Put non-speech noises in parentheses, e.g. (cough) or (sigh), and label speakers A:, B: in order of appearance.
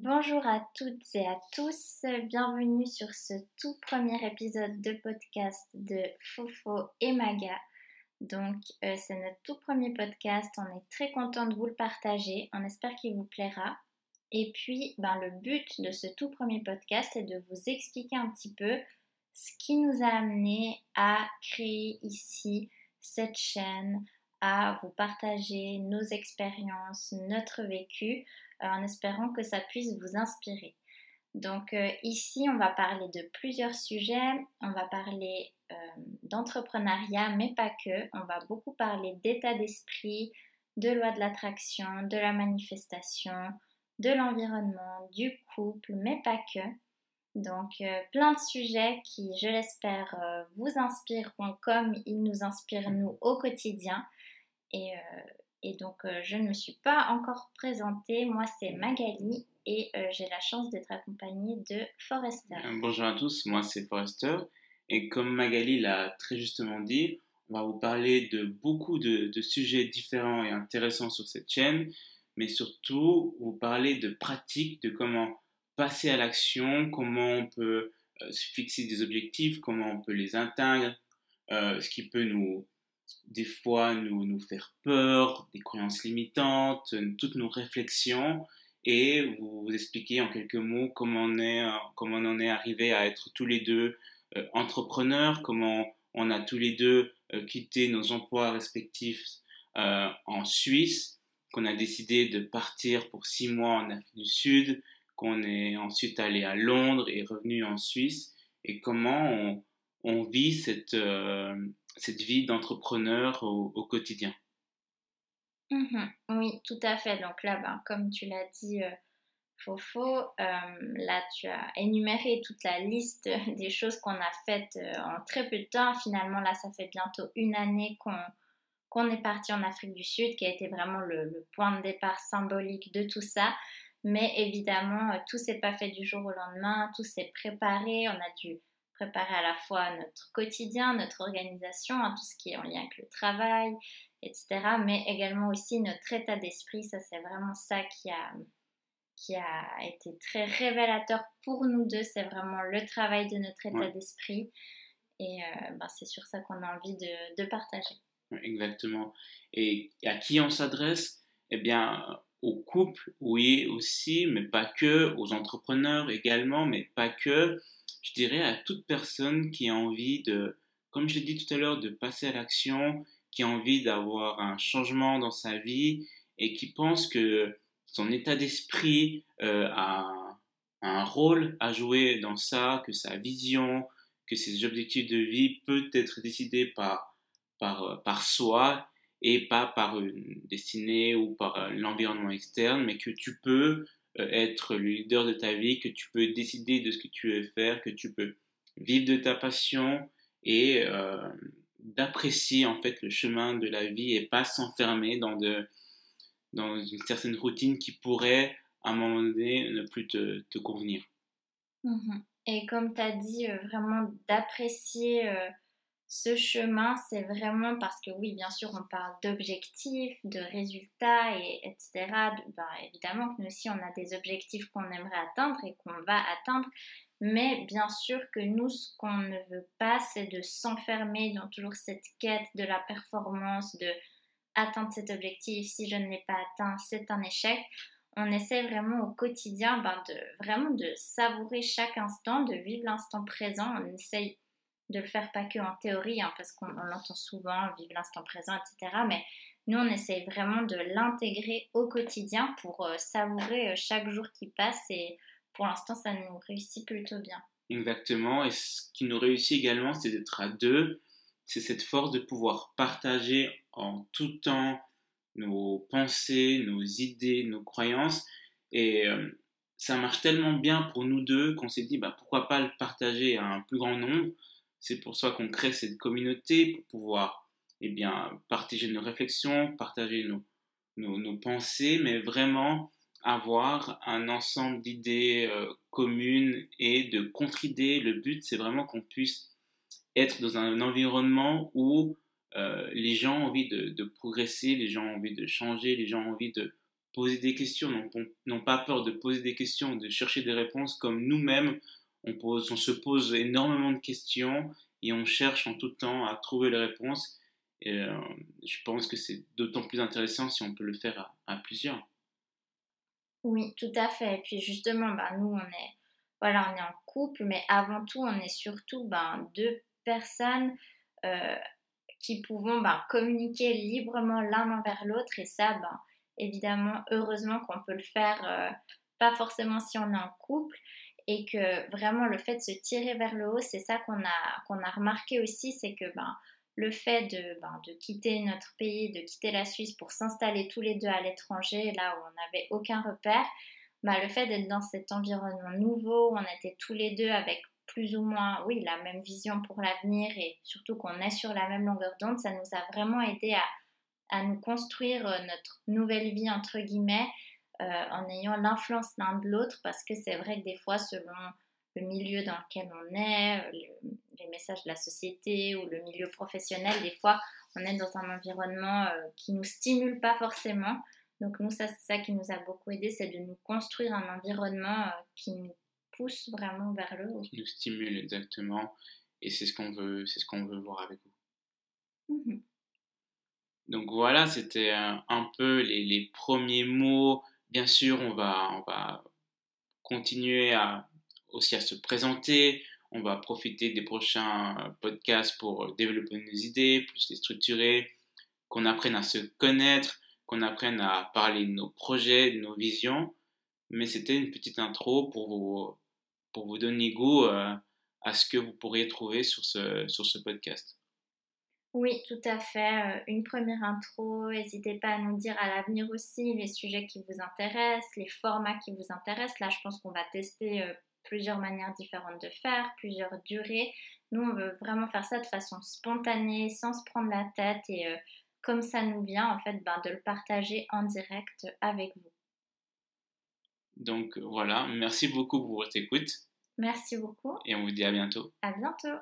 A: Bonjour à toutes et à tous, bienvenue sur ce tout premier épisode de podcast de Fofo et Maga. Donc euh, c'est notre tout premier podcast, on est très content de vous le partager, on espère qu'il vous plaira. Et puis ben, le but de ce tout premier podcast est de vous expliquer un petit peu ce qui nous a amené à créer ici cette chaîne, à vous partager nos expériences, notre vécu euh, en espérant que ça puisse vous inspirer. Donc euh, ici, on va parler de plusieurs sujets. On va parler euh, d'entrepreneuriat, mais pas que. On va beaucoup parler d'état d'esprit, de loi de l'attraction, de la manifestation, de l'environnement, du couple, mais pas que. Donc plein de sujets qui, je l'espère, vous inspireront comme ils nous inspirent nous au quotidien. Et, et donc, euh, je ne me suis pas encore présentée. Moi, c'est Magali et euh, j'ai la chance d'être accompagnée de Forrester.
B: Euh, bonjour à tous, moi c'est Forrester. Et comme Magali l'a très justement dit, on va vous parler de beaucoup de, sujets différents et intéressants sur cette chaîne, mais surtout vous parler de pratiques, de comment passer à l'action, comment on peut se fixer des objectifs, comment on peut les atteindre, ce qui peut nous, des fois nous, nous faire peur, des croyances limitantes, toutes nos réflexions. Et vous, vous expliquer en quelques mots comment on, est, comment on en est arrivé à être tous les deux euh, entrepreneurs, comment on a tous les deux euh, quitté nos emplois respectifs euh, en Suisse, qu'on a décidé de partir pour six mois en Afrique du Sud, qu'on est ensuite allé à Londres et revenu en Suisse, et comment on, on vit cette, cette vie d'entrepreneur au, quotidien.
A: Mhm. oui, tout à fait. Donc là, ben, comme tu l'as dit, euh, Fofo, euh, là tu as énuméré toute la liste (laughs) des choses qu'on a faites euh, en très peu de temps. Finalement, là, ça fait bientôt une année qu'on qu'on est parti en Afrique du Sud, qui a été vraiment le, le point de départ symbolique de tout ça. Mais évidemment, tout s'est pas fait du jour au lendemain, tout s'est préparé. On a dû préparer à la fois notre quotidien, notre organisation, hein, tout ce qui est en lien avec le travail, etc. Mais également aussi notre état d'esprit. Ça, c'est vraiment ça qui a, qui a été très révélateur pour nous deux. C'est vraiment le travail de notre état d'esprit. Et euh, ben, c'est sur ça qu'on a envie de, de partager.
B: Exactement. Et à qui on s'adresse? Eh bien, aux couples, oui, aussi, mais pas que, aux entrepreneurs également, mais pas que je dirais à toute personne qui a envie de, comme je l'ai dit tout à l'heure, de passer à l'action, qui a envie d'avoir un changement dans sa vie et qui pense que son état d'esprit euh, a, un rôle à jouer dans ça, que sa vision, que ses objectifs de vie peut être décidé par, par, par soi et pas par une destinée ou par l'environnement externe, mais que tu peux euh, être le leader de ta vie, que tu peux décider de ce que tu veux faire, que tu peux vivre de ta passion et euh, d'apprécier en fait le chemin de la vie et pas s'enfermer dans, dans une certaine routine qui pourrait à un moment donné ne plus te, convenir.
A: Mhm. Et comme tu as dit, euh, vraiment d'apprécier ce chemin, c'est vraiment parce que oui, bien sûr, on parle d'objectifs, de résultats, et, etc. Ben, évidemment que nous aussi, on a des objectifs qu'on aimerait atteindre et qu'on va atteindre. Mais bien sûr que nous, ce qu'on ne veut pas, c'est de s'enfermer dans toujours cette quête de la performance, de atteindre cet objectif. Si je ne l'ai pas atteint, c'est un échec. On essaie vraiment au quotidien ben, de vraiment de savourer chaque instant, de vivre l'instant présent. On essaye de le faire pas que en théorie, hein, parce qu'on l'entend souvent, vivre l'instant présent, etc. Mais nous, on essaye vraiment de l'intégrer au quotidien pour euh, savourer euh, chaque jour qui passe et pour l'instant, ça nous réussit plutôt bien.
B: Exactement, et ce qui nous réussit également, c'est d'être à deux, c'est cette force de pouvoir partager en tout temps nos pensées, nos idées, nos croyances, et euh, ça marche tellement bien pour nous deux qu'on s'est dit, bah, pourquoi pas le partager à un plus grand nombre, c'est pour ça qu'on crée cette communauté pour pouvoir eh partager nos réflexions, partager nos, nos, pensées, mais vraiment avoir un ensemble d'idées euh, communes et de contre-idées. Le but, c'est vraiment qu'on puisse être dans un environnement où euh, les gens ont envie de, de, progresser, les gens ont envie de changer, les gens ont envie de poser des questions, n'ont pas peur de poser des questions, de chercher des réponses, comme nous-mêmes, on, se pose énormément de questions et on cherche en tout temps à trouver les réponses. Et euh, je pense que c'est d'autant plus intéressant si on peut le faire à, plusieurs.
A: Oui, tout à fait. Et puis justement, ben, nous, on est, voilà, on est en couple, mais avant tout, on est surtout ben, deux personnes euh, qui pouvons ben, communiquer librement l'un envers l'autre. Et ça, ben, évidemment, heureusement qu'on peut le faire, euh, pas forcément si on est en couple. Et que vraiment, le fait de se tirer vers le haut, c'est ça qu'on a, remarqué aussi, c'est que ben, le fait de, ben, de, quitter notre pays, de quitter la Suisse pour s'installer tous les deux à l'étranger, là où on n'avait aucun repère, ben, le fait d'être dans cet environnement nouveau, où on était tous les deux avec plus ou moins, oui, la même vision pour l'avenir et surtout qu'on est sur la même longueur d'onde, ça nous a vraiment aidé à, à nous construire euh, notre nouvelle vie, entre guillemets, en ayant l'influence l'un de l'autre, parce que c'est vrai que des fois, selon le milieu dans lequel on est, euh, les messages de la société ou le milieu professionnel, des fois, on est dans un environnement qui nous stimule pas forcément. Donc nous, ça, c'est ça qui nous a beaucoup aidé, c'est de nous construire un environnement qui nous pousse vraiment vers le haut.
B: Qui nous stimule exactement, et c'est ce qu'on veut, c'est ce qu'on veut voir avec vous. Mmh donc voilà, c'était un, peu les, premiers mots. Bien sûr, on va, on va continuer aussi à se présenter. On va profiter des prochains podcasts pour développer nos idées, plus les structurer, qu'on apprenne à se connaître, qu'on apprenne à parler de nos projets, de nos visions. Mais c'était une petite intro pour vous, donner goût euh, à ce que vous pourriez trouver sur ce podcast.
A: Oui, tout à fait. Euh, une première intro. N'hésitez pas à nous dire à l'avenir aussi les sujets qui vous intéressent, les formats qui vous intéressent. Là, je pense qu'on va tester euh, plusieurs manières différentes de faire, plusieurs durées. Nous, on veut vraiment faire ça de façon spontanée, sans se prendre la tête et euh, comme ça nous vient, en fait, ben, de le partager en direct avec vous.
B: Donc voilà, merci beaucoup pour votre écoute.
A: Merci beaucoup.
B: Et on vous dit à bientôt.
A: À bientôt.